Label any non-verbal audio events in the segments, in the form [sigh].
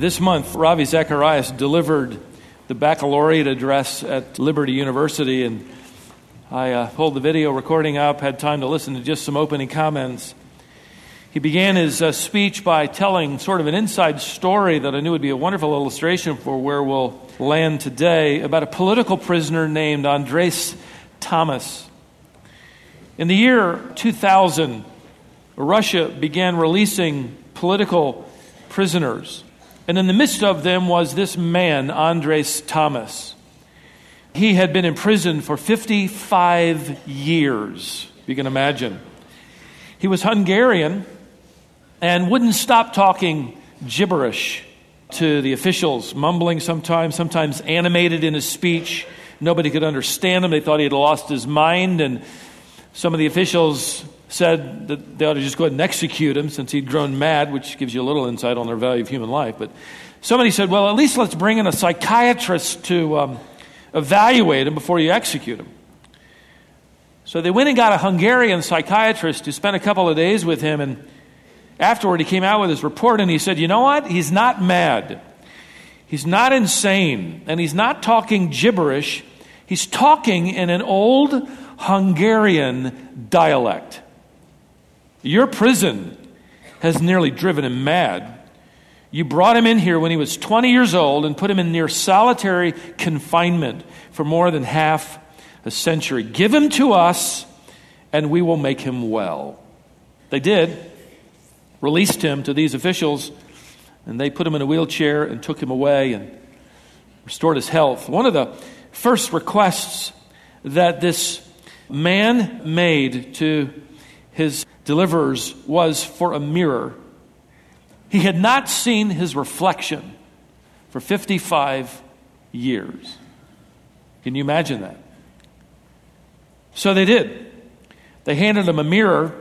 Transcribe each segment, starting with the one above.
This month, Ravi Zacharias delivered the baccalaureate address at Liberty University, and I uh, pulled the video recording up, had time to listen to just some opening comments. He began his uh, speech by telling sort of an inside story that I knew would be a wonderful illustration for where we'll land today about a political prisoner named Andres Thomas. In the year 2000, Russia began releasing political prisoners. And in the midst of them was this man, Andres Thomas. He had been in prison for 55 years, you can imagine. He was Hungarian and wouldn't stop talking gibberish to the officials, mumbling sometimes, sometimes animated in his speech. Nobody could understand him. They thought he had lost his mind, and some of the officials said that they ought to just go ahead and execute him since he'd grown mad, which gives you a little insight on their value of human life. But somebody said, well, at least let's bring in a psychiatrist to um, evaluate him before you execute him. So they went and got a Hungarian psychiatrist who spent a couple of days with him, and afterward he came out with his report and he said, You know what? He's not mad. He's not insane, and he's not talking gibberish. He's talking in an old Hungarian dialect. Your prison has nearly driven him mad. You brought him in here when he was 20 years old and put him in near solitary confinement for more than half a century. Give him to us, and we will make him well. They did, released him to these officials, and they put him in a wheelchair and took him away and restored his health. One of the first requests that this man made to his deliverers was for a mirror. He had not seen his reflection for 55 years. Can you imagine that? So they did. They handed him a mirror.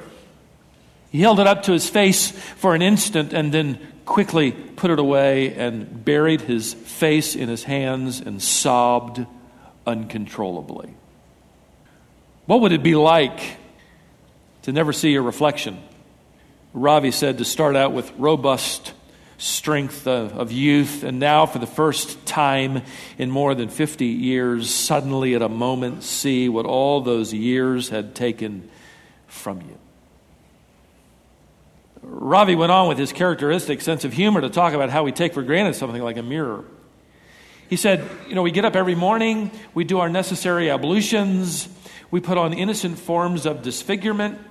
He held it up to his face for an instant and then quickly put it away and buried his face in his hands and sobbed uncontrollably. What would it be like to never see a reflection. Ravi said to start out with robust strength of, of, youth, and now for the first time in more than 50 years, suddenly at a moment see what all those years had taken from you. Ravi went on with his characteristic sense of humor to talk about how we take for granted something like a mirror. He said, You know, we get up every morning, we do our necessary ablutions, we put on innocent forms of disfigurement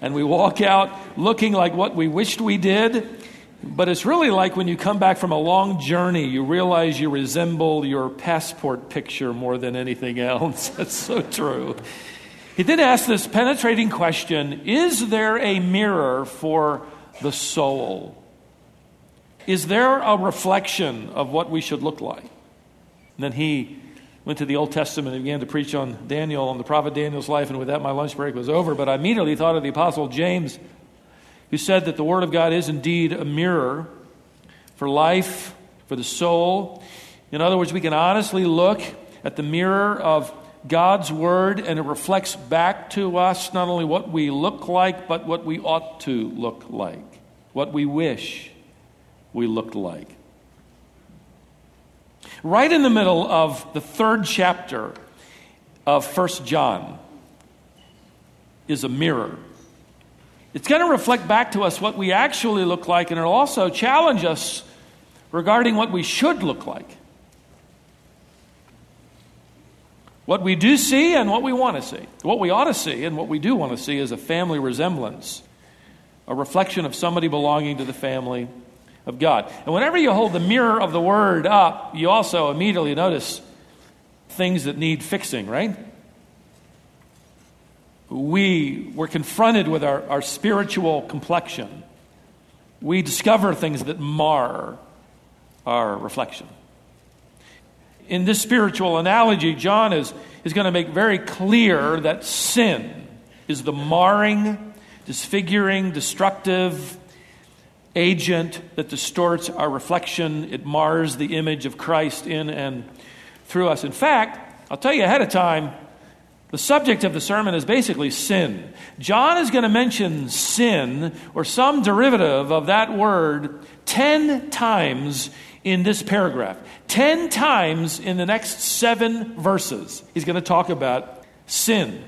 and we walk out looking like what we wished we did. But it's really like when you come back from a long journey, you realize you resemble your passport picture more than anything else. [laughs] That's so true. He then asked this penetrating question Is there a mirror for the soul? Is there a reflection of what we should look like? And then he went to the Old Testament and began to preach on Daniel on the prophet Daniel's life, and with that, my lunch break was over. But I immediately thought of the Apostle James, who said that the Word of God is indeed a mirror for life, for the soul. In other words, we can honestly look at the mirror of God's Word, and it reflects back to us not only what we look like, but what we ought to look like, what we wish we looked like. Right in the middle of the third chapter of First John is a mirror. It's going to reflect back to us what we actually look like, and it'll also challenge us regarding what we should look like. What we do see and what we want to see. What we ought to see and what we do want to see is a family resemblance, a reflection of somebody belonging to the family of God. And whenever you hold the mirror of the Word up, you also immediately notice things that need fixing, right? We were confronted with our, our spiritual complexion. We discover things that mar our reflection. In this spiritual analogy, John is, is going to make very clear that sin is the marring, disfiguring, destructive, agent that distorts our reflection. It mars the image of Christ in and through us. In fact, I'll tell you ahead of time, The subject of the sermon is basically sin. John is going to mention sin or some derivative of that word 10 times in this paragraph. 10 times in the next seven verses, he's going to talk about sin.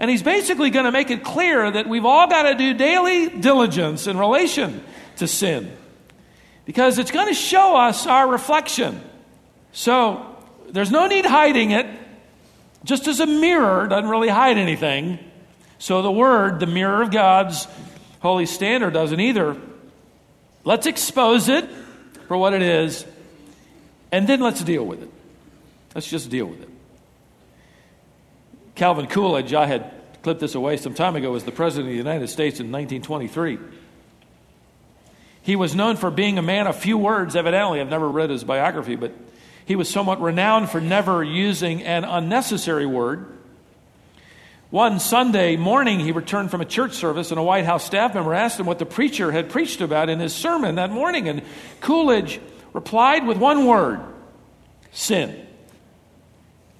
And he's basically going to make it clear that we've all got to do daily diligence in relation to sin because it's going to show us our reflection. So there's no need hiding it. Just as a mirror doesn't really hide anything, so the Word, the mirror of God's holy standard, doesn't either. Let's expose it for what it is, and then let's deal with it. Let's just deal with it. Calvin Coolidge, I had clipped this away some time ago, was the President of the United States in 1923. He was known for being a man of few words, evidently. I've never read his biography, but he was somewhat renowned for never using an unnecessary word. One Sunday morning, he returned from a church service, and a White House staff member asked him what the preacher had preached about in his sermon that morning. And Coolidge replied with one word sin.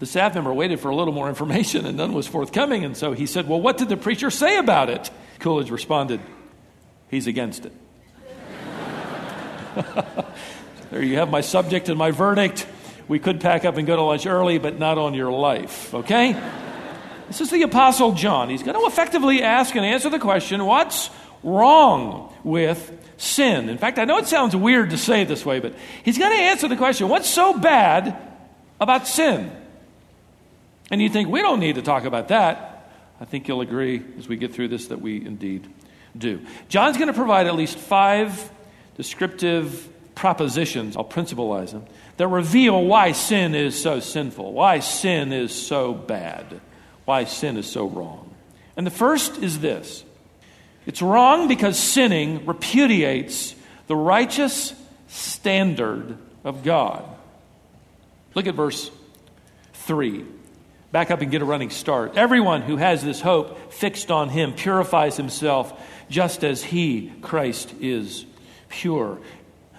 The staff member waited for a little more information, and none was forthcoming. And so he said, Well, what did the preacher say about it? Coolidge responded, He's against it. [laughs] there you have my subject and my verdict. We could pack up and go to lunch early, but not on your life, okay? this is the Apostle John. He's going to effectively ask and answer the question what's wrong with sin? In fact, I know it sounds weird to say it this way, but he's going to answer the question what's so bad about sin? And you think, we don't need to talk about that. I think you'll agree as we get through this that we indeed do. John's going to provide at least five descriptive propositions, I'll principalize them, that reveal why sin is so sinful, why sin is so bad, why sin is so wrong. And the first is this it's wrong because sinning repudiates the righteous standard of God. Look at verse 3. Back up and get a running start. Everyone who has this hope fixed on him purifies himself just as he, Christ, is pure.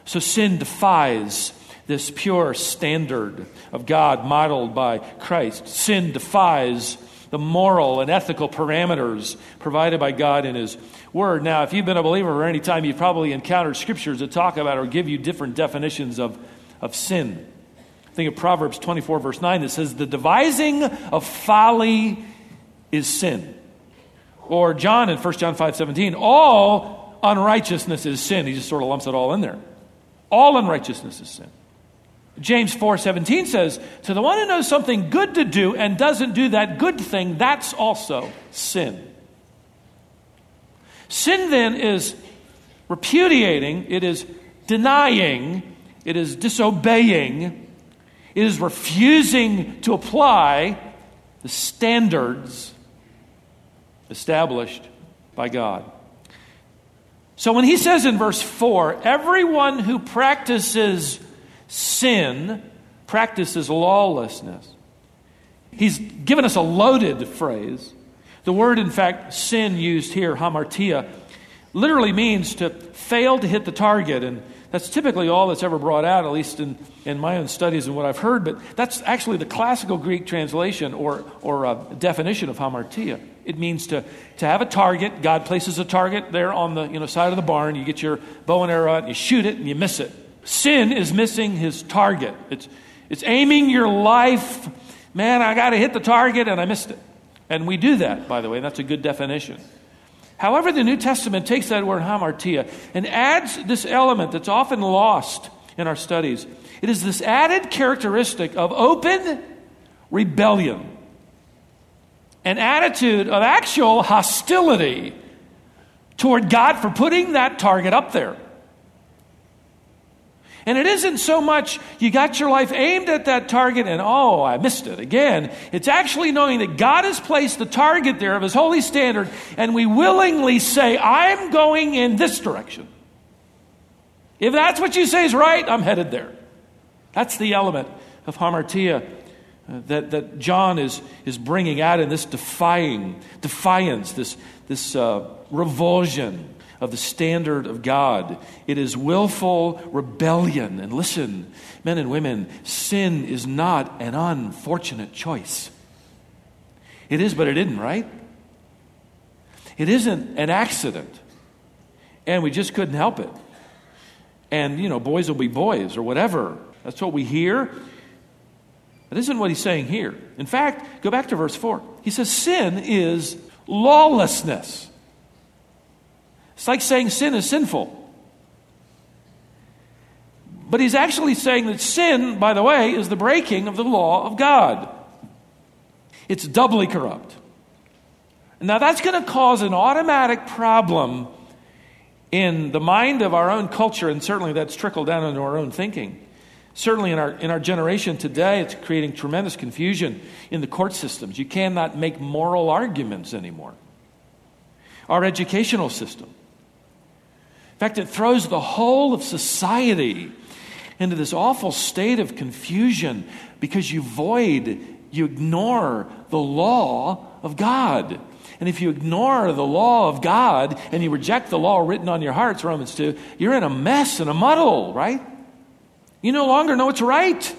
So sin defies this pure standard of God modeled by Christ. Sin defies the moral and ethical parameters provided by God in His Word. Now, if you've been a believer for any time, you've probably encountered scriptures that talk about or give you different definitions of, of sin. Think of Proverbs 24, verse 9, that says, The devising of folly is sin. Or John in 1 John 5, 17, all unrighteousness is sin. He just sort of lumps it all in there. All unrighteousness is sin. James 4:17 says, "To the one who knows something good to do and doesn't do that good thing, that's also sin." Sin then is repudiating, it is denying, it is disobeying, it is refusing to apply the standards established by God. So when he says in verse 4, everyone who practices sin practices lawlessness, he's given us a loaded phrase. The word, in fact, sin used here, hamartia, literally means to fail to hit the target. And that's typically all that's ever brought out, at least in, in my own studies and what I've heard. But that's actually the classical Greek translation or, or uh, definition of hamartia. It means to, to have a target. God places a target there on the you know, side of the barn. You get your bow and arrow out, and you shoot it, and you miss it. Sin is missing his target. It's, it's aiming your life. Man, I got to hit the target, and I missed it. And we do that, by the way. That's a good definition. However, the New Testament takes that word hamartia and adds this element that's often lost in our studies. It is this added characteristic of open rebellion an attitude of actual hostility toward God for putting that target up there. And it isn't so much you got your life aimed at that target and, oh, I missed it again. It's actually knowing that God has placed the target there of His holy standard, and we willingly say, I'm going in this direction. If that's what you say is right, I'm headed there. That's the element of hamartia that, that John is, is bringing out in this defying, defiance, this, this uh, revulsion of the standard of God. It is willful rebellion. And listen, men and women, sin is not an unfortunate choice. It is, but it isn't, right? It isn't an accident. And we just couldn't help it. And, you know, boys will be boys or whatever. That's what we hear. That isn't what he's saying here. In fact, go back to verse 4. He says, Sin is lawlessness. It's like saying sin is sinful. But he's actually saying that sin, by the way, is the breaking of the law of God. It's doubly corrupt. Now, that's going to cause an automatic problem in the mind of our own culture, and certainly that's trickled down into our own thinking. Certainly in our, in our generation today, it's creating tremendous confusion in the court systems. You cannot make moral arguments anymore. Our educational system. In fact, it throws the whole of society into this awful state of confusion because you void, you ignore the law of God. And if you ignore the law of God and you reject the law written on your hearts, Romans 2, you're in a mess and a muddle, right? You no longer know what's right,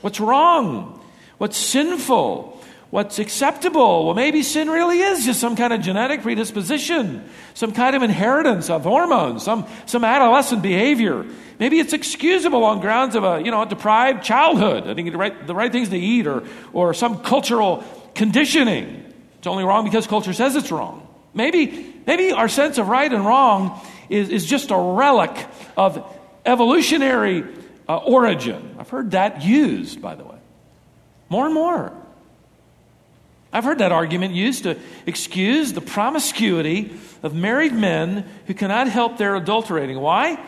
what's wrong, what's sinful, what's acceptable. Well, maybe sin really is just some kind of genetic predisposition, some kind of inheritance of hormones, some, some adolescent behavior. Maybe it's excusable on grounds of a, you know, a deprived childhood. I think the right, the right things to eat or, or some cultural conditioning. It's only wrong because culture says it's wrong. Maybe, maybe our sense of right and wrong is, is just a relic of evolutionary uh, origin. I've heard that used, by the way, more and more. I've heard that argument used to excuse the promiscuity of married men who cannot help their adulterating. Why?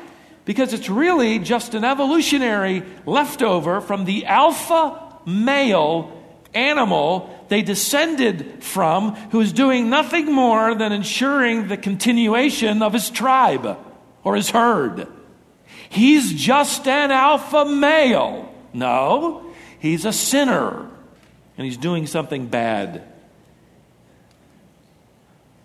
Because it's really just an evolutionary leftover from the alpha male animal they descended from, who is doing nothing more than ensuring the continuation of his tribe or his herd. He's just an alpha male. No, he's a sinner and he's doing something bad.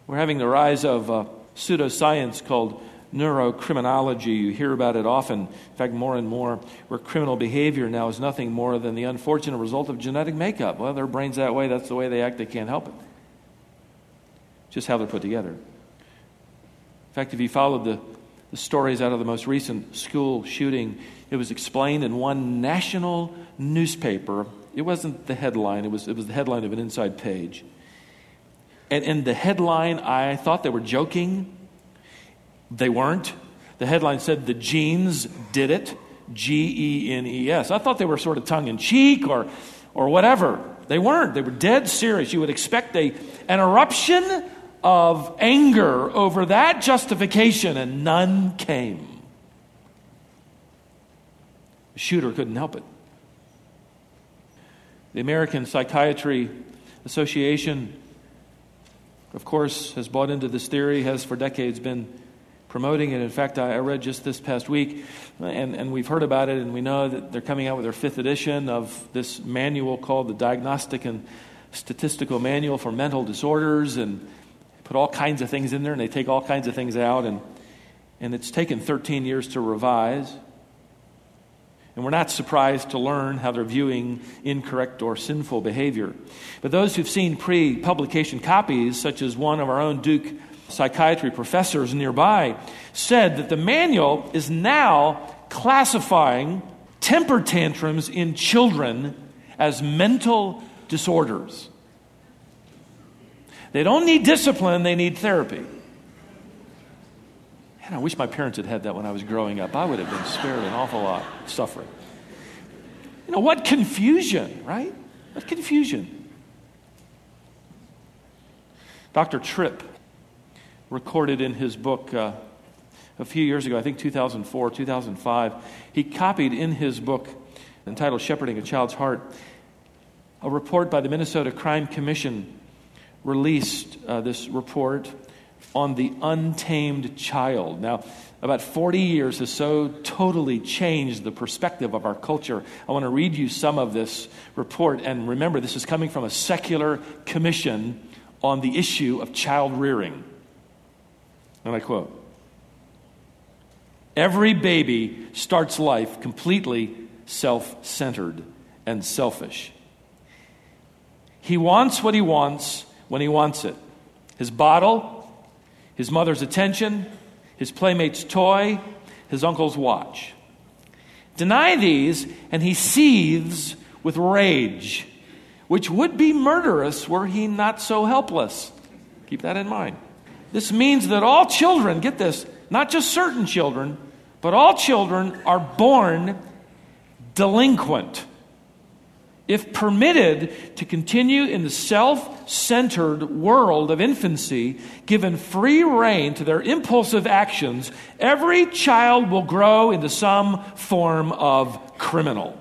We're having the rise of uh, pseudoscience called neurocriminology. You hear about it often, in fact, more and more, where criminal behavior now is nothing more than the unfortunate result of genetic makeup. Well, their brain's that way, that's the way they act, they can't help it. Just how they're put together. In fact, if you followed the, the stories out of the most recent school shooting, it was explained in one national newspaper. It wasn't the headline, it was, it was the headline of an inside page. And in the headline, I thought they were joking they weren't. The headline said the genes did it. G E N E S. I thought they were sort of tongue in cheek or, or whatever. They weren't. They were dead serious. You would expect a, an eruption of anger over that justification, and none came. The shooter couldn't help it. The American Psychiatry Association, of course, has bought into this theory, has for decades been promoting it. In fact, I, read just this past week, and, and we've heard about it, and we know that they're coming out with their fifth edition of this manual called the Diagnostic and Statistical Manual for Mental Disorders, and put all kinds of things in there, and they take all kinds of things out, and, and it's taken 13 years to revise. And we're not surprised to learn how they're viewing incorrect or sinful behavior. But those who've seen pre publication copies, such as one of our own Duke psychiatry professors nearby, said that the manual is now classifying temper tantrums in children as mental disorders. They don't need discipline, they need therapy. And I wish my parents had had that when I was growing up. I would have been spared an awful lot of suffering. You know, what confusion, right? What confusion. Dr. Tripp recorded in his book uh, a few years ago, I think 2004, 2005. He copied in his book entitled Shepherding a Child's Heart a report by the Minnesota Crime Commission released uh, this report on the untamed child. Now, about 40 years has so totally changed the perspective of our culture. I want to read you some of this report. And remember, this is coming from a secular commission on the issue of child rearing. And I quote Every baby starts life completely self centered and selfish. He wants what he wants when he wants it his bottle, his mother's attention, his playmate's toy, his uncle's watch. Deny these, and he seethes with rage, which would be murderous were he not so helpless. Keep that in mind. This means that all children, get this, not just certain children, but all children are born delinquent. If permitted to continue in the self centered world of infancy, given free rein to their impulsive actions, every child will grow into some form of criminal.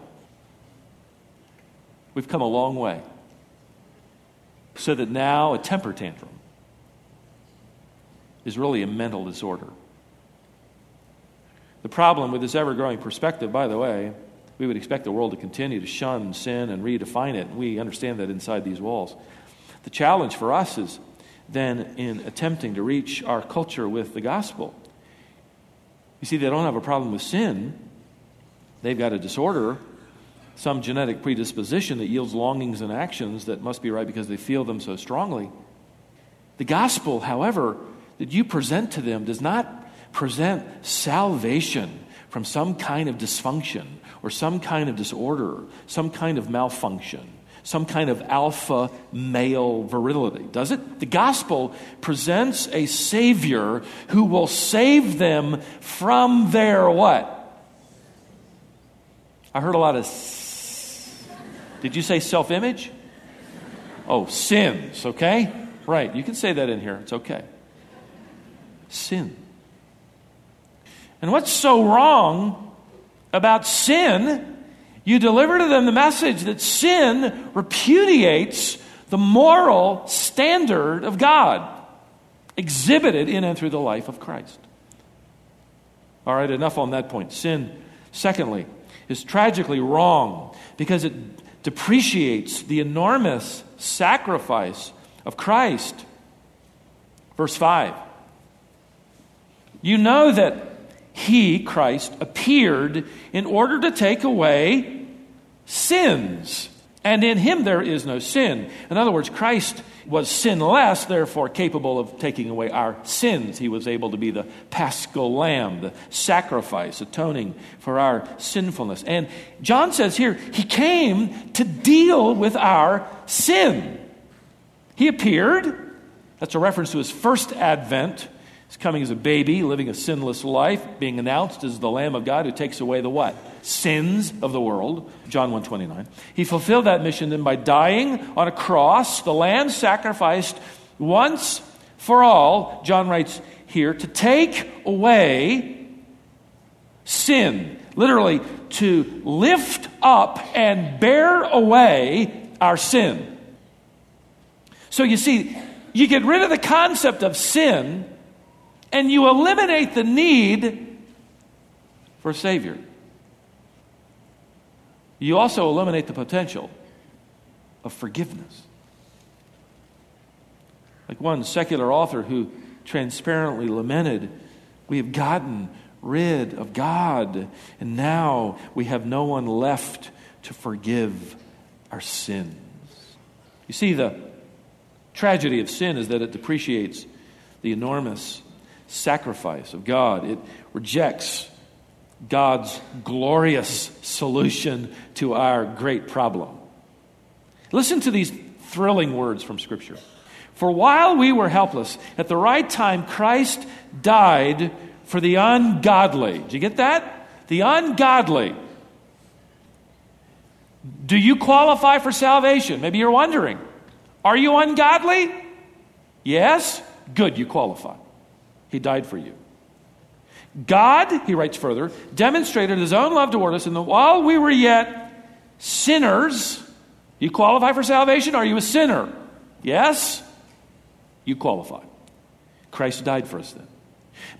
We've come a long way. So that now a temper tantrum is really a mental disorder. The problem with this ever growing perspective, by the way, we would expect the world to continue to shun sin and redefine it. We understand that inside these walls. The challenge for us is then in attempting to reach our culture with the gospel. You see, they don't have a problem with sin, they've got a disorder, some genetic predisposition that yields longings and actions that must be right because they feel them so strongly. The gospel, however, that you present to them does not present salvation from some kind of dysfunction or some kind of disorder, some kind of malfunction, some kind of alpha male virility, does it? The gospel presents a Savior who will save them from their what? I heard a lot of. S- Did you say self image? Oh, sins, okay? Right, you can say that in here, it's okay. Sin. And what's so wrong about sin, you deliver to them the message that sin repudiates the moral standard of God exhibited in and through the life of Christ. All right, enough on that point. Sin, secondly, is tragically wrong because it depreciates the enormous sacrifice of Christ. Verse 5. You know that he, Christ, appeared in order to take away sins. And in him there is no sin. In other words, Christ was sinless, therefore capable of taking away our sins. He was able to be the paschal lamb, the sacrifice, atoning for our sinfulness. And John says here, he came to deal with our sin. He appeared, that's a reference to his first advent He's coming as a baby, living a sinless life, being announced as the Lamb of God who takes away the what? Sins of the world. John 129. He fulfilled that mission then by dying on a cross, the lamb sacrificed once for all, John writes here, to take away sin. Literally, to lift up and bear away our sin. So you see, you get rid of the concept of sin and you eliminate the need for a Savior. You also eliminate the potential of forgiveness. Like one secular author who transparently lamented, We have gotten rid of God, and now we have no one left to forgive our sins. You see, the tragedy of sin is that it depreciates the enormous sacrifice of God. It rejects God's glorious solution to our great problem. Listen to these thrilling words from Scripture. For while we were helpless, at the right time, Christ died for the ungodly. Did you get that? The ungodly. Do you qualify for salvation? Maybe you're wondering. Are you ungodly? Yes? Good, you qualify. He died for you. God, he writes further, demonstrated his own love toward us, and that while we were yet sinners, you qualify for salvation? Are you a sinner? Yes? You qualify. Christ died for us then.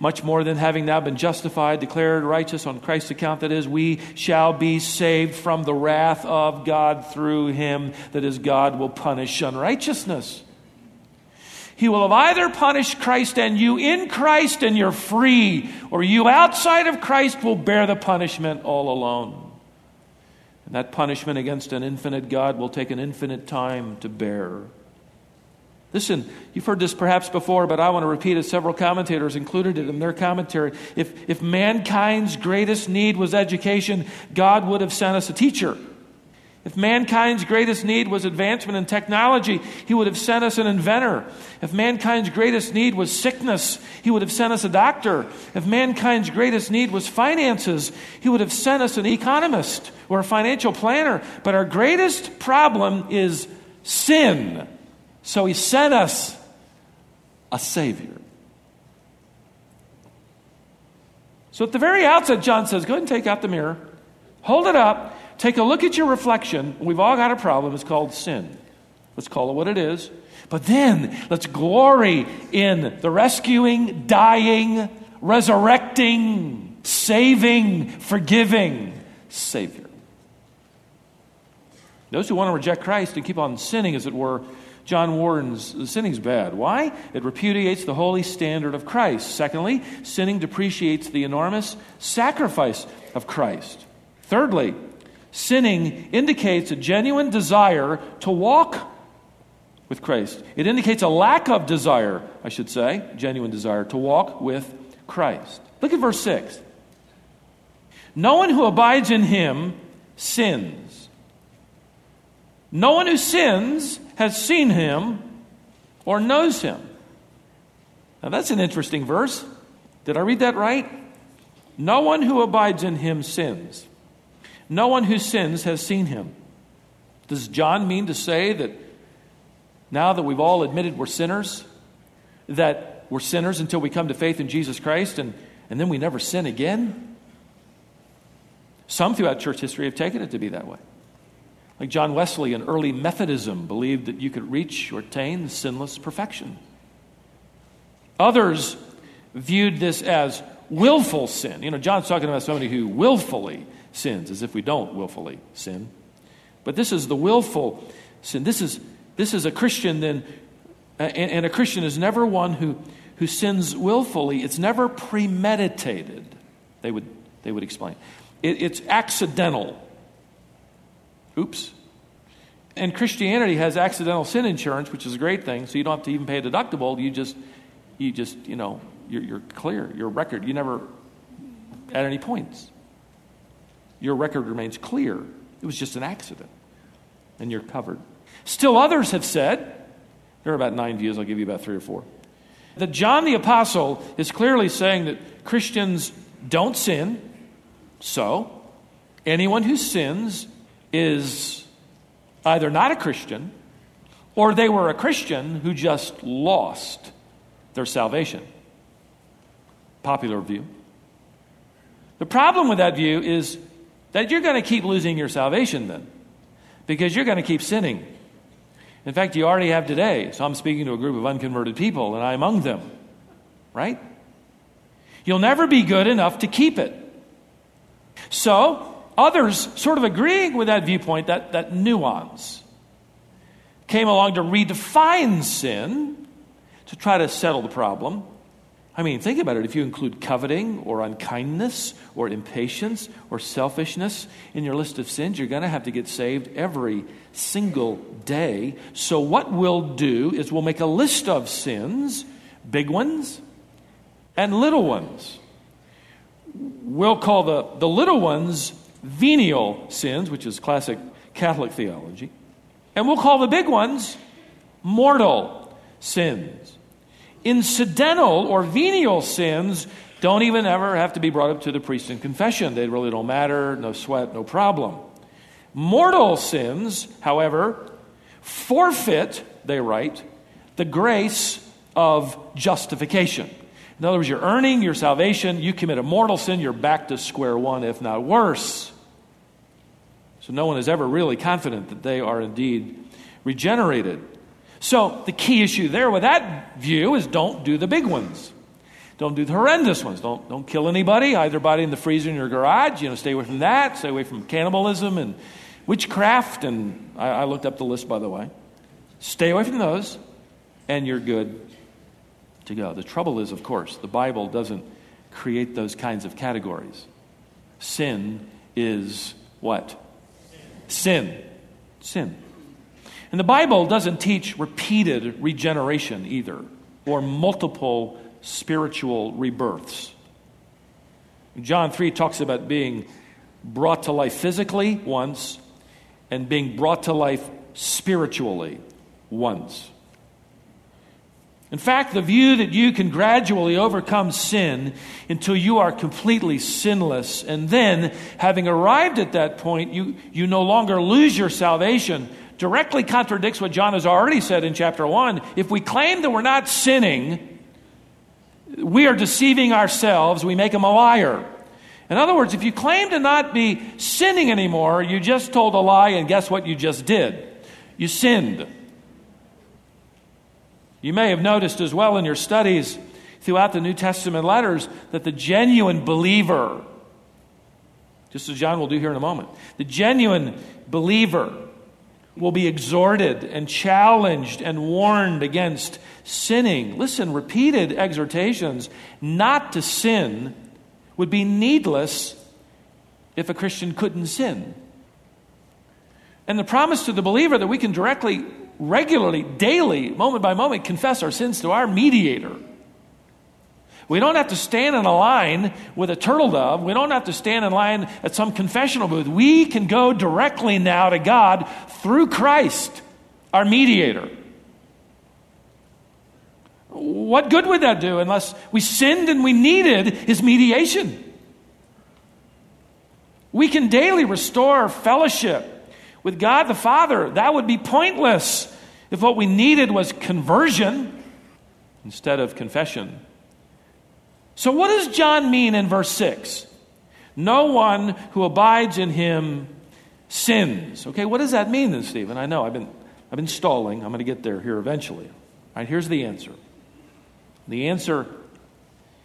Much more than having now been justified, declared righteous on Christ's account, that is, we shall be saved from the wrath of God through him, that is, God will punish unrighteousness. He will have either punished Christ and you in Christ and you're free, or you outside of Christ will bear the punishment all alone. And that punishment against an infinite God will take an infinite time to bear. Listen, you've heard this perhaps before, but I want to repeat it. Several commentators included it in their commentary. If, if mankind's greatest need was education, God would have sent us a teacher. If mankind's greatest need was advancement in technology, he would have sent us an inventor. If mankind's greatest need was sickness, he would have sent us a doctor. If mankind's greatest need was finances, he would have sent us an economist or a financial planner. But our greatest problem is sin. So he sent us a Savior. So at the very outset, John says, Go ahead and take out the mirror, hold it up, Take a look at your reflection. We've all got a problem. It's called sin. Let's call it what it is. But then let's glory in the rescuing, dying, resurrecting, saving, forgiving Savior. Those who want to reject Christ and keep on sinning, as it were, John warns sinning's bad. Why? It repudiates the holy standard of Christ. Secondly, sinning depreciates the enormous sacrifice of Christ. Thirdly, Sinning indicates a genuine desire to walk with Christ. It indicates a lack of desire, I should say, genuine desire to walk with Christ. Look at verse 6. No one who abides in him sins. No one who sins has seen him or knows him. Now that's an interesting verse. Did I read that right? No one who abides in him sins. No one who sins has seen him. Does John mean to say that now that we've all admitted we're sinners, that we're sinners until we come to faith in Jesus Christ and, and then we never sin again? Some throughout church history have taken it to be that way. Like John Wesley in early Methodism believed that you could reach or attain sinless perfection. Others viewed this as willful sin. You know, John's talking about somebody who willfully sins, as if we don't willfully sin. But this is the willful sin. This is, this is a Christian then, and, and a Christian is never one who, who sins willfully. It's never premeditated, they would, they would explain. It, it's accidental. Oops. And Christianity has accidental sin insurance, which is a great thing, so you don't have to even pay a deductible. You just, you just, you know, you're, you're clear. Your record, you never at any points your record remains clear. It was just an accident, and you're covered. Still, others have said, there are about nine views, I'll give you about three or four, that John the Apostle is clearly saying that Christians don't sin, so anyone who sins is either not a Christian or they were a Christian who just lost their salvation. Popular view. The problem with that view is that you're going to keep losing your salvation then because you're going to keep sinning. In fact, you already have today. So I'm speaking to a group of unconverted people, and I'm among them, right? You'll never be good enough to keep it. So, others, sort of agreeing with that viewpoint, that, that nuance, came along to redefine sin to try to settle the problem. I mean, think about it. If you include coveting or unkindness or impatience or selfishness in your list of sins, you're going to have to get saved every single day. So, what we'll do is we'll make a list of sins, big ones and little ones. We'll call the, the little ones venial sins, which is classic Catholic theology. And we'll call the big ones mortal sins incidental or venial sins don't even ever have to be brought up to the priest in confession. They really don't matter, no sweat, no problem. Mortal sins, however, forfeit, they write, the grace of justification. In other words, you're earning your salvation, you commit a mortal sin, you're back to square one, if not worse. So no one is ever really confident that they are indeed regenerated. So the key issue there with that view is don't do the big ones. Don't do the horrendous ones. Don't, don't kill anybody, either body in the freezer in your garage. You know, stay away from that. Stay away from cannibalism and witchcraft. And I, I looked up the list, by the way. Stay away from those, and you're good to go. The trouble is, of course, the Bible doesn't create those kinds of categories. Sin is what? sin. Sin. And the Bible doesn't teach repeated regeneration either, or multiple spiritual rebirths. John 3 talks about being brought to life physically once and being brought to life spiritually once. In fact, the view that you can gradually overcome sin until you are completely sinless, and then, having arrived at that point, you, you no longer lose your salvation, directly contradicts what John has already said in chapter 1. If we claim that we're not sinning, we are deceiving ourselves, we make him a liar. In other words, if you claim to not be sinning anymore, you just told a lie, and guess what you just did? You sinned. You may have noticed as well in your studies throughout the New Testament letters that the genuine believer, just as John will do here in a moment, the genuine believer will be exhorted and challenged and warned against sinning. Listen, repeated exhortations not to sin would be needless if a Christian couldn't sin. And the promise to the believer that we can directly, regularly, daily, moment by moment, confess our sins to our mediator. We don't have to stand in a line with a turtle dove. We don't have to stand in line at some confessional booth. We can go directly now to God through Christ, our mediator. What good would that do unless we sinned and we needed his mediation? We can daily restore fellowship with God the Father. That would be pointless if what we needed was conversion instead of confession. So, what does John mean in verse 6? No one who abides in him sins. Okay, what does that mean then, Stephen? I know I've been, I've been stalling. I'm going to get there here eventually. All right, here's the answer. The answer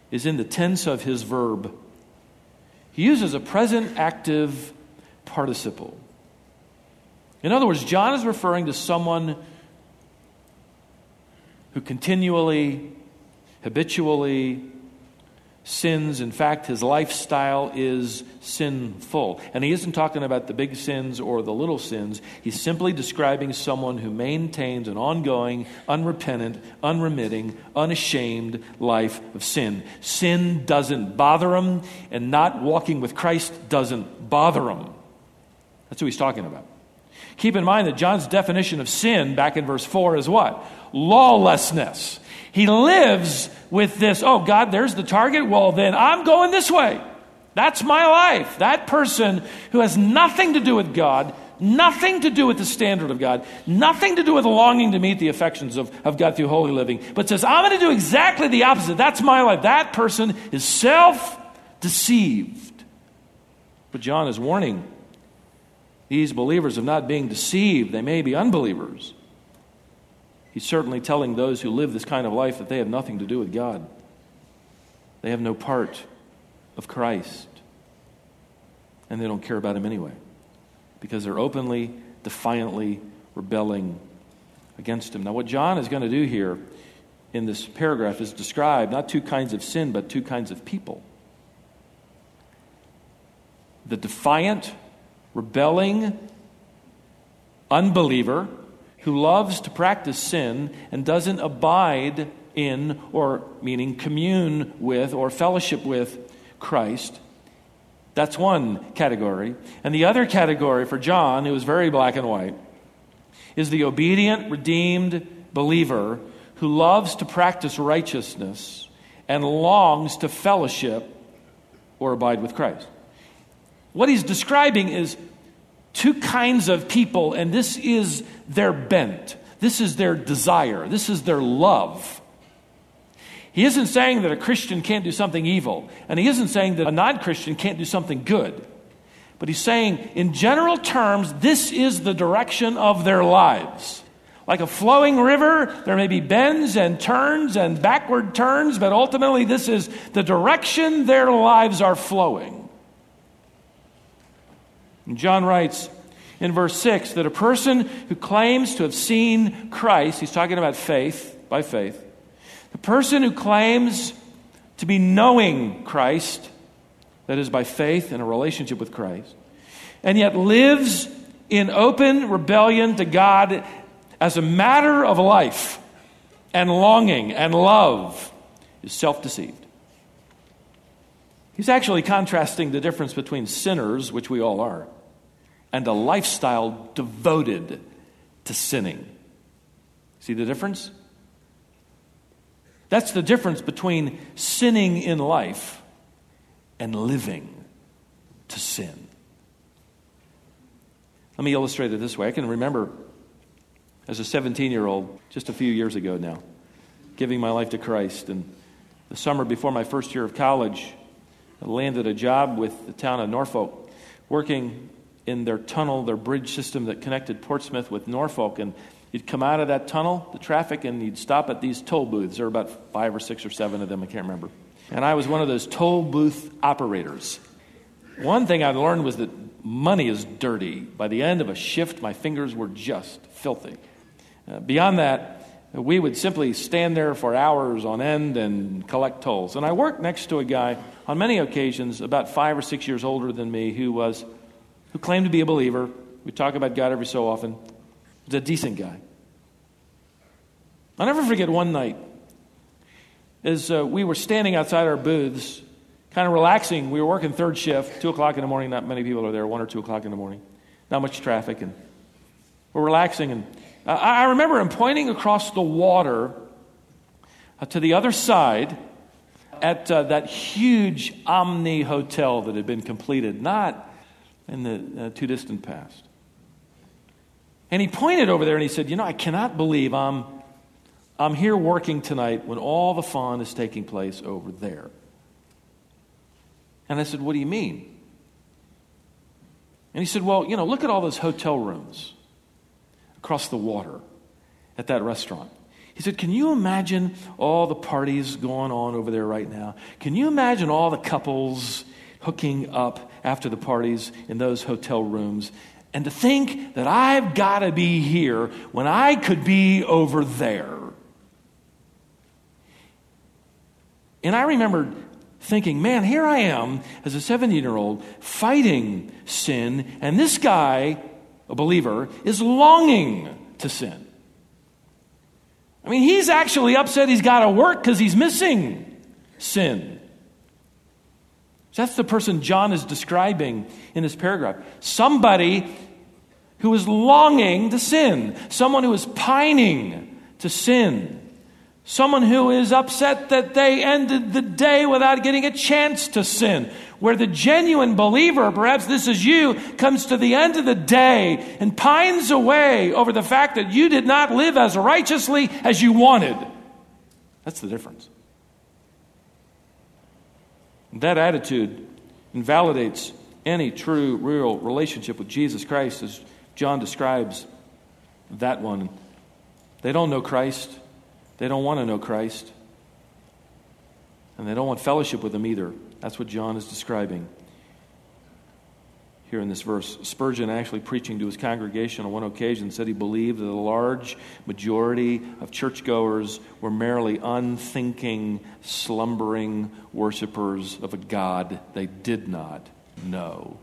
is in the tense of his verb. He uses a present active participle. In other words, John is referring to someone who continually, habitually, sins. In fact, his lifestyle is sinful. And he isn't talking about the big sins or the little sins. He's simply describing someone who maintains an ongoing, unrepentant, unremitting, unashamed life of sin. Sin doesn't bother him, and not walking with Christ doesn't bother him. That's who he's talking about. Keep in mind that John's definition of sin back in verse 4 is what? Lawlessness. He lives with this, oh, God, there's the target. Well, then I'm going this way. That's my life. That person who has nothing to do with God, nothing to do with the standard of God, nothing to do with longing to meet the affections of, of God through holy living, but says, I'm going to do exactly the opposite. That's my life. That person is self deceived. But John is warning these believers of not being deceived. They may be unbelievers. He's certainly telling those who live this kind of life that they have nothing to do with God. They have no part of Christ. And they don't care about Him anyway because they're openly, defiantly rebelling against Him. Now, what John is going to do here in this paragraph is describe not two kinds of sin, but two kinds of people the defiant, rebelling unbeliever who loves to practice sin and doesn't abide in, or meaning commune with, or fellowship with Christ. That's one category. And the other category for John, who is very black and white, is the obedient, redeemed believer who loves to practice righteousness and longs to fellowship or abide with Christ. What he's describing is two kinds of people, and this is their bent. This is their desire. This is their love. He isn't saying that a Christian can't do something evil, and he isn't saying that a non Christian can't do something good. But he's saying, in general terms, this is the direction of their lives. Like a flowing river, there may be bends and turns and backward turns, but ultimately, this is the direction their lives are flowing. And John writes in verse 6 that a person who claims to have seen Christ, he's talking about faith, by faith, the person who claims to be knowing Christ, that is by faith in a relationship with Christ, and yet lives in open rebellion to God as a matter of life and longing and love is self deceived. He's actually contrasting the difference between sinners, which we all are, and a lifestyle devoted to sinning. See the difference? That's the difference between sinning in life and living to sin. Let me illustrate it this way. I can remember as a 17 year old, just a few years ago now, giving my life to Christ. And the summer before my first year of college, I landed a job with the town of Norfolk, working in their tunnel, their bridge system that connected Portsmouth with Norfolk. And you'd come out of that tunnel, the traffic, and you'd stop at these toll booths. There were about five or six or seven of them, I can't remember. And I was one of those toll booth operators. One thing I learned was that money is dirty. By the end of a shift, my fingers were just filthy. Uh, beyond that, we would simply stand there for hours on end and collect tolls. And I worked next to a guy on many occasions, about five or six years older than me, who was who claimed to be a believer. We talk about God every so often. He's a decent guy. I'll never forget one night as uh, we were standing outside our booths, kind of relaxing. We were working third shift, two o'clock in the morning. Not many people are there, one or two o'clock in the morning. Not much traffic, and we're relaxing and I remember him pointing across the water uh, to the other side at uh, that huge Omni hotel that had been completed, not in the uh, too distant past. And he pointed over there and he said, You know, I cannot believe I'm, I'm here working tonight when all the fun is taking place over there. And I said, What do you mean? And he said, Well, you know, look at all those hotel rooms across the water at that restaurant. He said, Can you imagine all the parties going on over there right now? Can you imagine all the couples hooking up after the parties in those hotel rooms? And to think that I've got to be here when I could be over there. And I remember thinking, man, here I am as a 17 year old fighting sin, and this guy a believer, is longing to sin. I mean, he's actually upset he's got to work because he's missing sin. That's the person John is describing in this paragraph. Somebody who is longing to sin, someone who is pining to sin, someone who is upset that they ended the day without getting a chance to sin, where the genuine believer, perhaps this is you, comes to the end of the day and pines away over the fact that you did not live as righteously as you wanted. That's the difference. That attitude invalidates any true, real relationship with Jesus Christ as John describes that one. They don't know Christ. They don't want to know Christ. And they don't want fellowship with Him either. That's what John is describing here in this verse. Spurgeon, actually preaching to his congregation on one occasion, said he believed that a large majority of churchgoers were merely unthinking, slumbering worshippers of a God they did not know.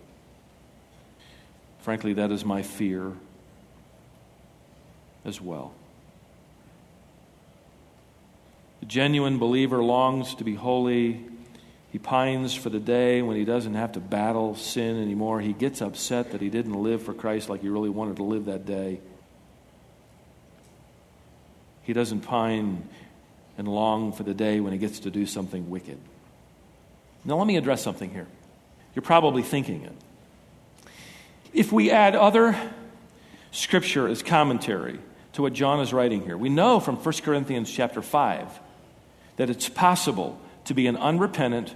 Frankly, that is my fear as well. The genuine believer longs to be holy he pines for the day when he doesn't have to battle sin anymore. He gets upset that he didn't live for Christ like he really wanted to live that day. He doesn't pine and long for the day when he gets to do something wicked. Now, let me address something here. You're probably thinking it. If we add other scripture as commentary to what John is writing here, we know from 1 Corinthians chapter 5 that it's possible to be an unrepentant,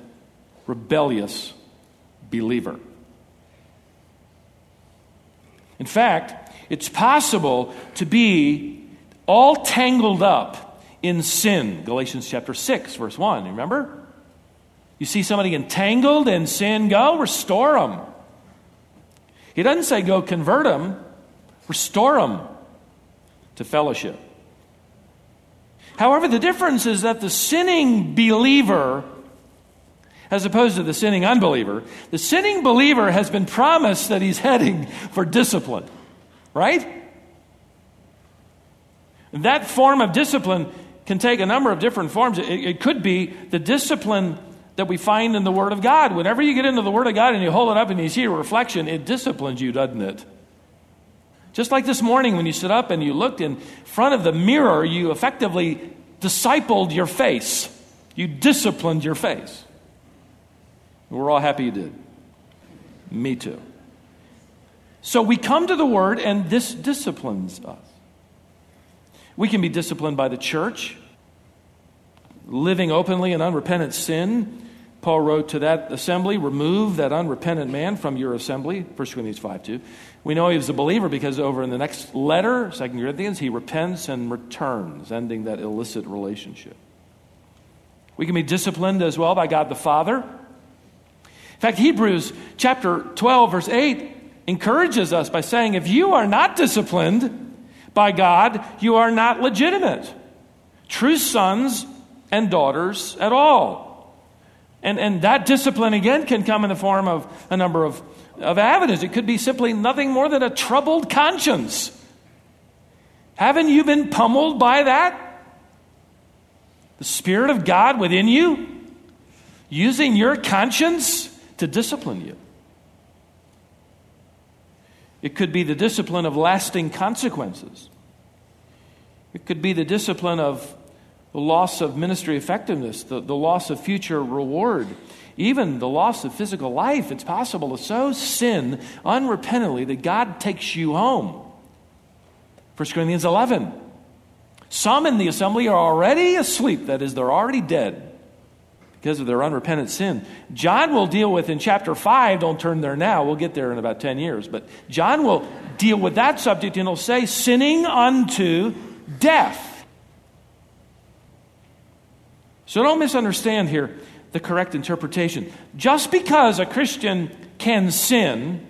rebellious believer. In fact, it's possible to be all tangled up in sin. Galatians chapter 6, verse 1. Remember? You see somebody entangled in sin, go restore them. He doesn't say go convert them, restore them to fellowship. However, the difference is that the sinning believer, as opposed to the sinning unbeliever, the sinning believer has been promised that he's heading for discipline. Right? That form of discipline can take a number of different forms. It, it, could be the discipline that we find in the Word of God. Whenever you get into the Word of God and you hold it up and you see a reflection, it disciplines you, doesn't it? Just like this morning when you stood up and you looked in front of the mirror, you effectively discipled your face. You disciplined your face. We're all happy you did. Me too. So we come to the Word, and this disciplines us. We can be disciplined by the church, living openly in unrepentant sin. Paul wrote to that assembly, remove that unrepentant man from your assembly, 1 Corinthians 5 2. We know he was a believer because over in the next letter, 2 Corinthians, he repents and returns, ending that illicit relationship. We can be disciplined as well by God the Father. In fact, Hebrews chapter 12, verse 8 encourages us by saying, if you are not disciplined, by God, you are not legitimate, true sons and daughters at all. And, and that discipline, again, can come in the form of a number of, of avenues. It could be simply nothing more than a troubled conscience. Haven't you been pummeled by that? The Spirit of God within you using your conscience to discipline you. It could be the discipline of lasting consequences. It could be the discipline of the loss of ministry effectiveness, the, the loss of future reward, even the loss of physical life. It's possible to so sin unrepentantly that God takes you home. 1 Corinthians 11. Some in the assembly are already asleep, that is, they're already dead because of their unrepentant sin. John will deal with in chapter 5, don't turn there now, we'll get there in about 10 years, but John will deal with that subject and he'll say, sinning unto death. So don't misunderstand here the correct interpretation. Just because a Christian can sin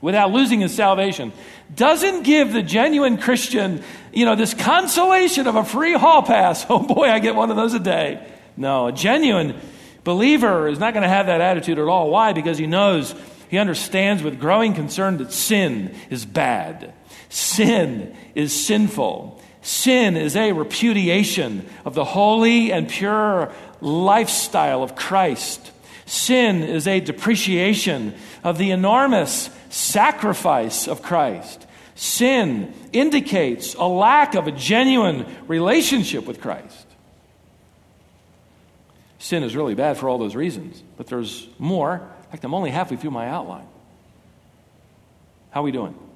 without losing his salvation doesn't give the genuine Christian, you know, this consolation of a free hall pass. [laughs] Oh boy, I get one of those a day. No, a genuine believer is not going to have that attitude at all. Why? Because he knows, he understands with growing concern that sin is bad. Sin is sinful. Sin is a repudiation of the holy and pure lifestyle of Christ. Sin is a depreciation of the enormous sacrifice of Christ. Sin indicates a lack of a genuine relationship with Christ. Sin is really bad for all those reasons, but there's more. In fact, I'm only halfway through my outline. How are we doing?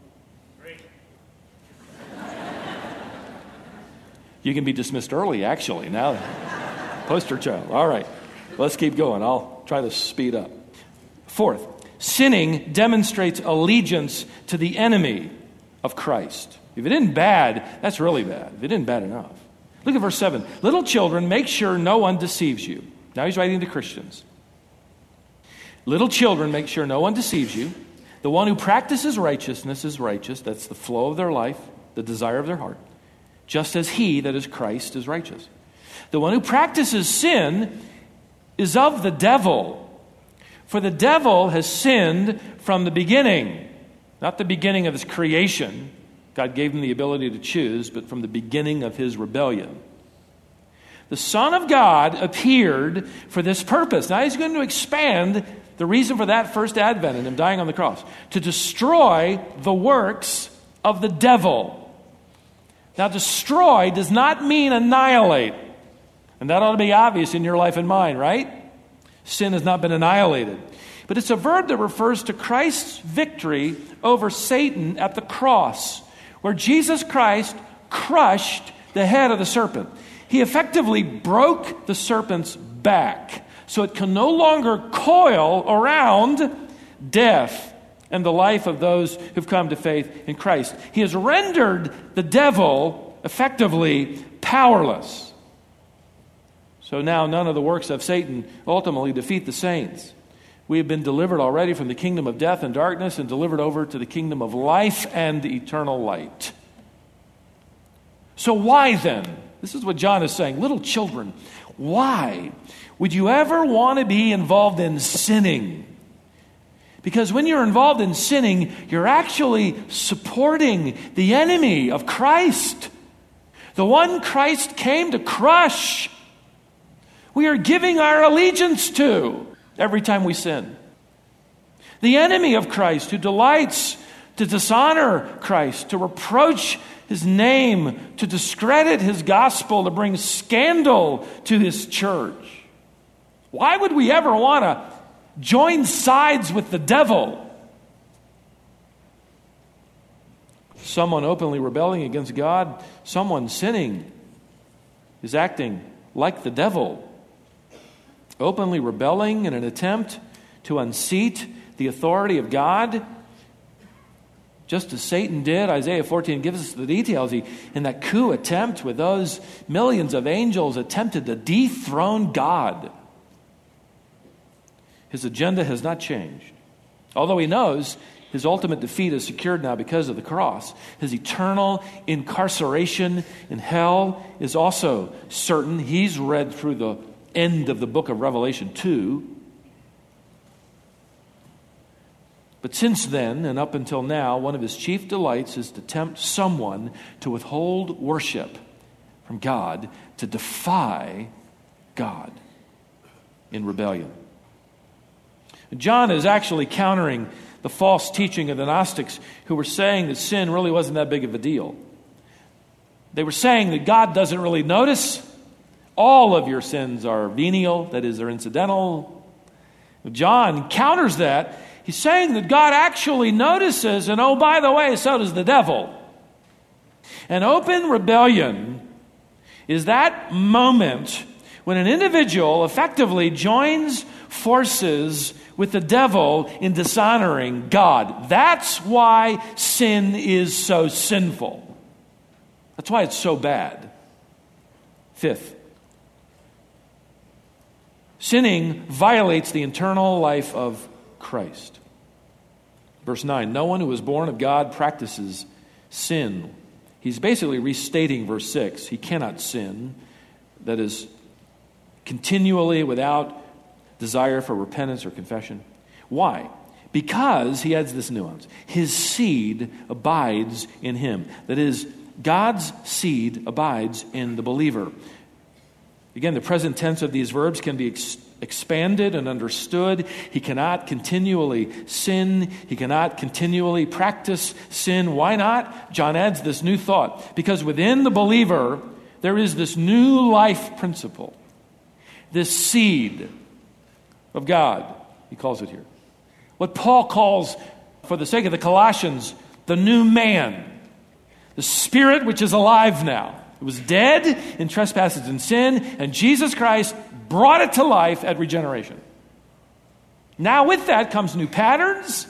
You can be dismissed early, actually, now. Poster child. All right, let's keep going. I'll try to speed up. Fourth, sinning demonstrates allegiance to the enemy of Christ. If it isn't bad, that's really bad. If it isn't bad enough. Look at verse 7. Little children, make sure no one deceives you. Now he's writing to Christians. Little children, make sure no one deceives you. The one who practices righteousness is righteous. That's the flow of their life, the desire of their heart. Just as he, that is Christ, is righteous. The one who practices sin is of the devil. For the devil has sinned from the beginning, not the beginning of his creation. God gave him the ability to choose, but from the beginning of his rebellion. The Son of God appeared for this purpose. Now he's going to expand the reason for that first advent and him dying on the cross to destroy the works of the devil. Now, destroy does not mean annihilate. And that ought to be obvious in your life and mine, right? Sin has not been annihilated. But it's a verb that refers to Christ's victory over Satan at the cross, where Jesus Christ crushed the head of the serpent. He effectively broke the serpent's back so it can no longer coil around death and the life of those who've come to faith in Christ. He has rendered the devil effectively powerless. So now none of the works of Satan ultimately defeat the saints. We have been delivered already from the kingdom of death and darkness and delivered over to the kingdom of life and eternal light. So, why then? This is what John is saying. Little children, why would you ever want to be involved in sinning? Because when you're involved in sinning, you're actually supporting the enemy of Christ, the one Christ came to crush. We are giving our allegiance to every time we sin. The enemy of Christ who delights to dishonor Christ, to reproach his name, to discredit his gospel, to bring scandal to his church. Why would we ever want to join sides with the devil? Someone openly rebelling against God, someone sinning, is acting like the devil, openly rebelling in an attempt to unseat the authority of God just as Satan did, Isaiah 14 gives us the details. He, in that coup attempt with those millions of angels, attempted to dethrone God. His agenda has not changed. Although he knows his ultimate defeat is secured now because of the cross, his eternal incarceration in hell is also certain. He's read through the end of the book of Revelation 2. But since then, and up until now, one of his chief delights is to tempt someone to withhold worship from God, to defy God in rebellion. John is actually countering the false teaching of the Gnostics who were saying that sin really wasn't that big of a deal. They were saying that God doesn't really notice. All of your sins are venial, that is, they're incidental. John counters that He's saying that God actually notices, and oh, by the way, so does the devil. An open rebellion is that moment when an individual effectively joins forces with the devil in dishonoring God. That's why sin is so sinful. That's why it's so bad. Fifth, sinning violates the internal life of Christ. Verse 9 No one who is born of God practices sin. He's basically restating verse 6. He cannot sin, that is, continually without desire for repentance or confession. Why? Because he adds this nuance his seed abides in him. That is, God's seed abides in the believer. Again, the present tense of these verbs can be ex- expanded and understood. He cannot continually sin. He cannot continually practice sin. Why not? John adds this new thought. Because within the believer, there is this new life principle, this seed of God, he calls it here. What Paul calls, for the sake of the Colossians, the new man, the spirit which is alive now. It was dead in trespasses and sin, and Jesus Christ brought it to life at regeneration. Now, with that comes new patterns,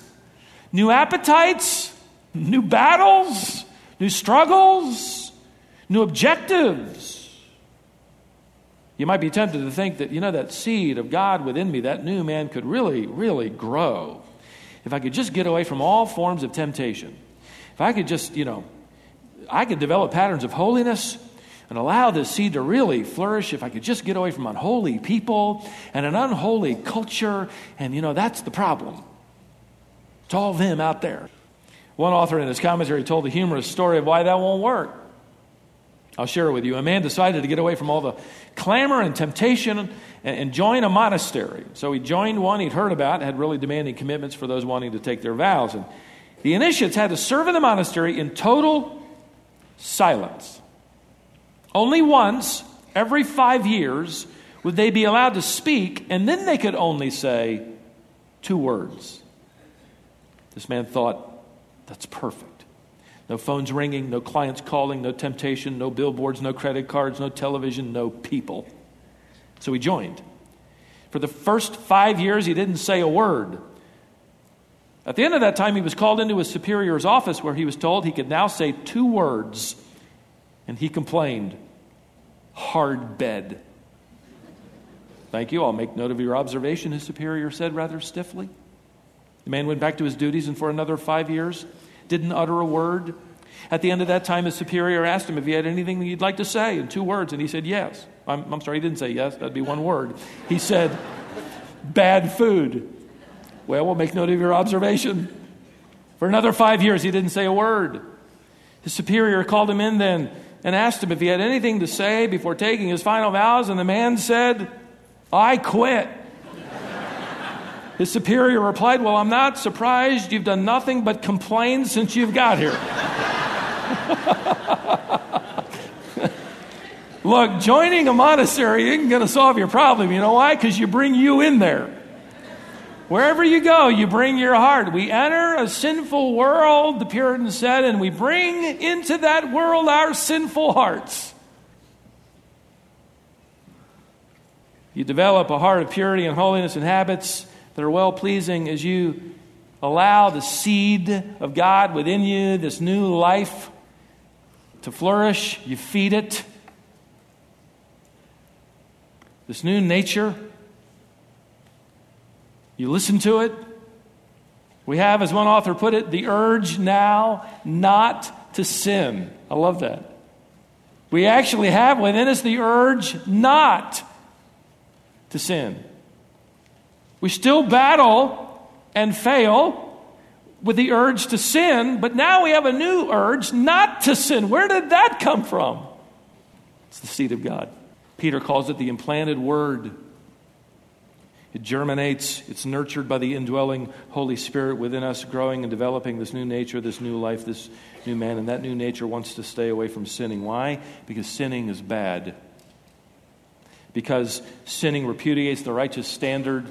new appetites, new battles, new struggles, new objectives. You might be tempted to think that, you know, that seed of God within me, that new man, could really, really grow if I could just get away from all forms of temptation. If I could just, you know, I could develop patterns of holiness and allow this seed to really flourish if I could just get away from unholy people and an unholy culture. And, you know, that's the problem. It's all them out there. One author in his commentary told the humorous story of why that won't work. I'll share it with you. A man decided to get away from all the clamor and temptation and, join a monastery. So he joined one he'd heard about, had really demanding commitments for those wanting to take their vows. And the initiates had to serve in the monastery in total silence. Only once every five years would they be allowed to speak, and then they could only say two words. This man thought, that's perfect. No phones ringing, no clients calling, no temptation, no billboards, no credit cards, no television, no people. So he joined. For the first five years, he didn't say a word. At the end of that time, he was called into his superior's office where he was told he could now say two words and he complained, Hard bed. Thank you. I'll make note of your observation, his superior said rather stiffly. The man went back to his duties and for another five years didn't utter a word. At the end of that time, his superior asked him if he had anything he'd like to say in two words, and he said yes. I'm, I'm sorry, he didn't say yes, that'd be one word. He said, bad food. Well, we'll make note of your observation. For another five years, he didn't say a word. His superior called him in then and asked him if he had anything to say before taking his final vows, and the man said, I quit. His superior replied, Well, I'm not surprised. You've done nothing but complain since you've got here. [laughs] Look, joining a monastery isn't going to solve your problem. You know why? Because you bring you in there. Wherever you go, you bring your heart. We enter a sinful world, the Puritan said, and we bring into that world our sinful hearts. You develop a heart of purity and holiness and habits that are well pleasing as you allow the seed of God within you, this new life, to flourish. You feed it. This new nature. You listen to it. We have, as one author put it, the urge now not to sin. I love that. We actually have within us the urge not to sin. We still battle and fail with the urge to sin, but now we have a new urge not to sin. Where did that come from? It's the seed of God. Peter calls it the implanted word. It germinates, it's nurtured by the indwelling Holy Spirit within us, growing and developing this new nature, this new life, this new man. And that new nature wants to stay away from sinning. Why? Because sinning is bad. Because sinning repudiates the righteous standard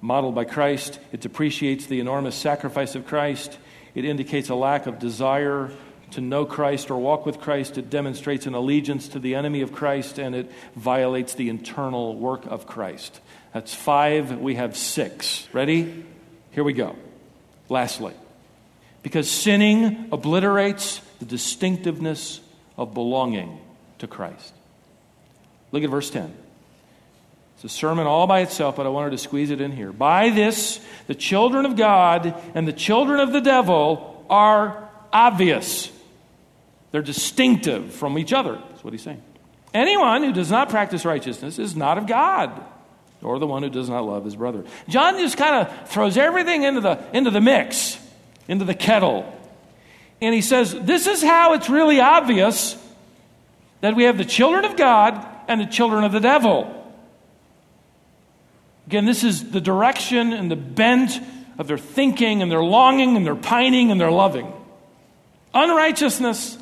modeled by Christ. It depreciates the enormous sacrifice of Christ. It indicates a lack of desire to know Christ or walk with Christ. It demonstrates an allegiance to the enemy of Christ, and it violates the internal work of Christ. That's five. We have six. Ready? Here we go. Lastly, because sinning obliterates the distinctiveness of belonging to Christ. Look at verse 10. It's a sermon all by itself, but I wanted to squeeze it in here. By this, the children of God and the children of the devil are obvious. They're distinctive from each other. That's what he's saying. Anyone who does not practice righteousness is not of God, or the one who does not love his brother. John just kind of throws everything into the, into the mix, into the kettle. And he says, This is how it's really obvious that we have the children of God and the children of the devil. Again, this is the direction and the bent of their thinking and their longing and their pining and their loving. Unrighteousness,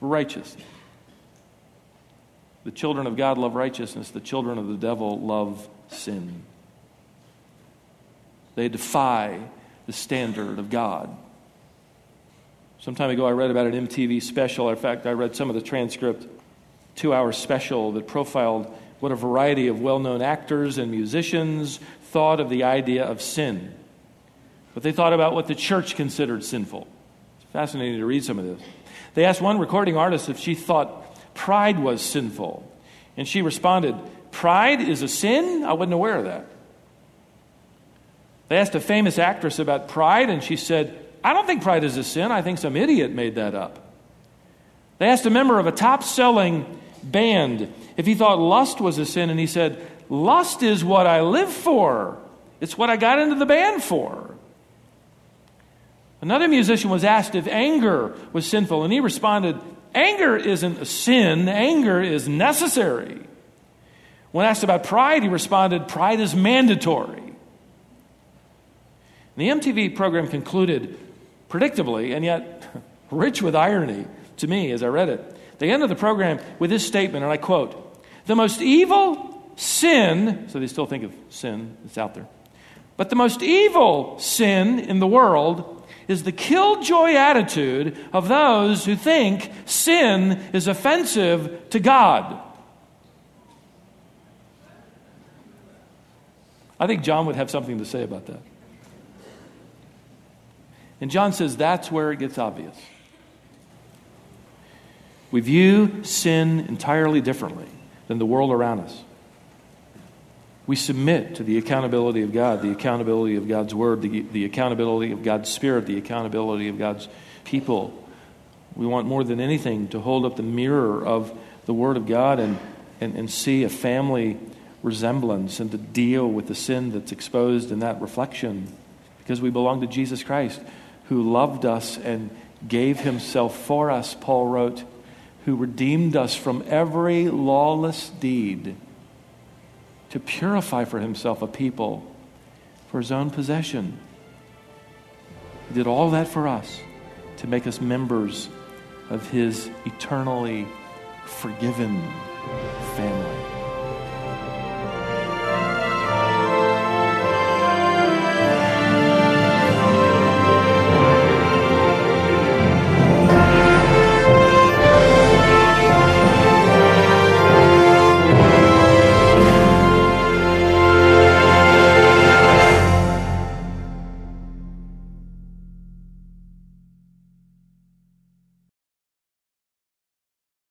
righteousness. The children of God love righteousness, the children of the devil love sin. They defy the standard of God. Some time ago, I read about an MTV special. In fact, I read some of the transcript, two hour special that profiled what a variety of well known actors and musicians thought of the idea of sin. But they thought about what the church considered sinful. It's fascinating to read some of this. They asked one recording artist if she thought pride was sinful. And she responded, Pride is a sin? I wasn't aware of that. They asked a famous actress about pride, and she said, I don't think pride is a sin. I think some idiot made that up. They asked a member of a top selling band if he thought lust was a sin, and he said, Lust is what I live for, it's what I got into the band for. Another musician was asked if anger was sinful, and he responded, Anger isn't a sin, anger is necessary. When asked about pride, he responded, Pride is mandatory. the MTV program concluded, predictably, and yet [laughs] rich with irony to me as I read it. They ended the program with this statement, and I quote the most evil sin, so they still think of sin, it's out there. But the most evil sin in the world is the killjoy attitude of those who think sin is offensive to God. I think John would have something to say about that. And John says that's where it gets obvious. We view sin entirely differently than the world around us. We submit to the accountability of God, the accountability of God's Word, the, the accountability of God's Spirit, the accountability of God's people. We want more than anything to hold up the mirror of the Word of God and, and, and see a family resemblance and to deal with the sin that's exposed in that reflection because we belong to Jesus Christ who loved us and gave himself for us, Paul wrote, who redeemed us from every lawless deed to purify for himself a people for his own possession. He did all that for us to make us members of his eternally forgiven family.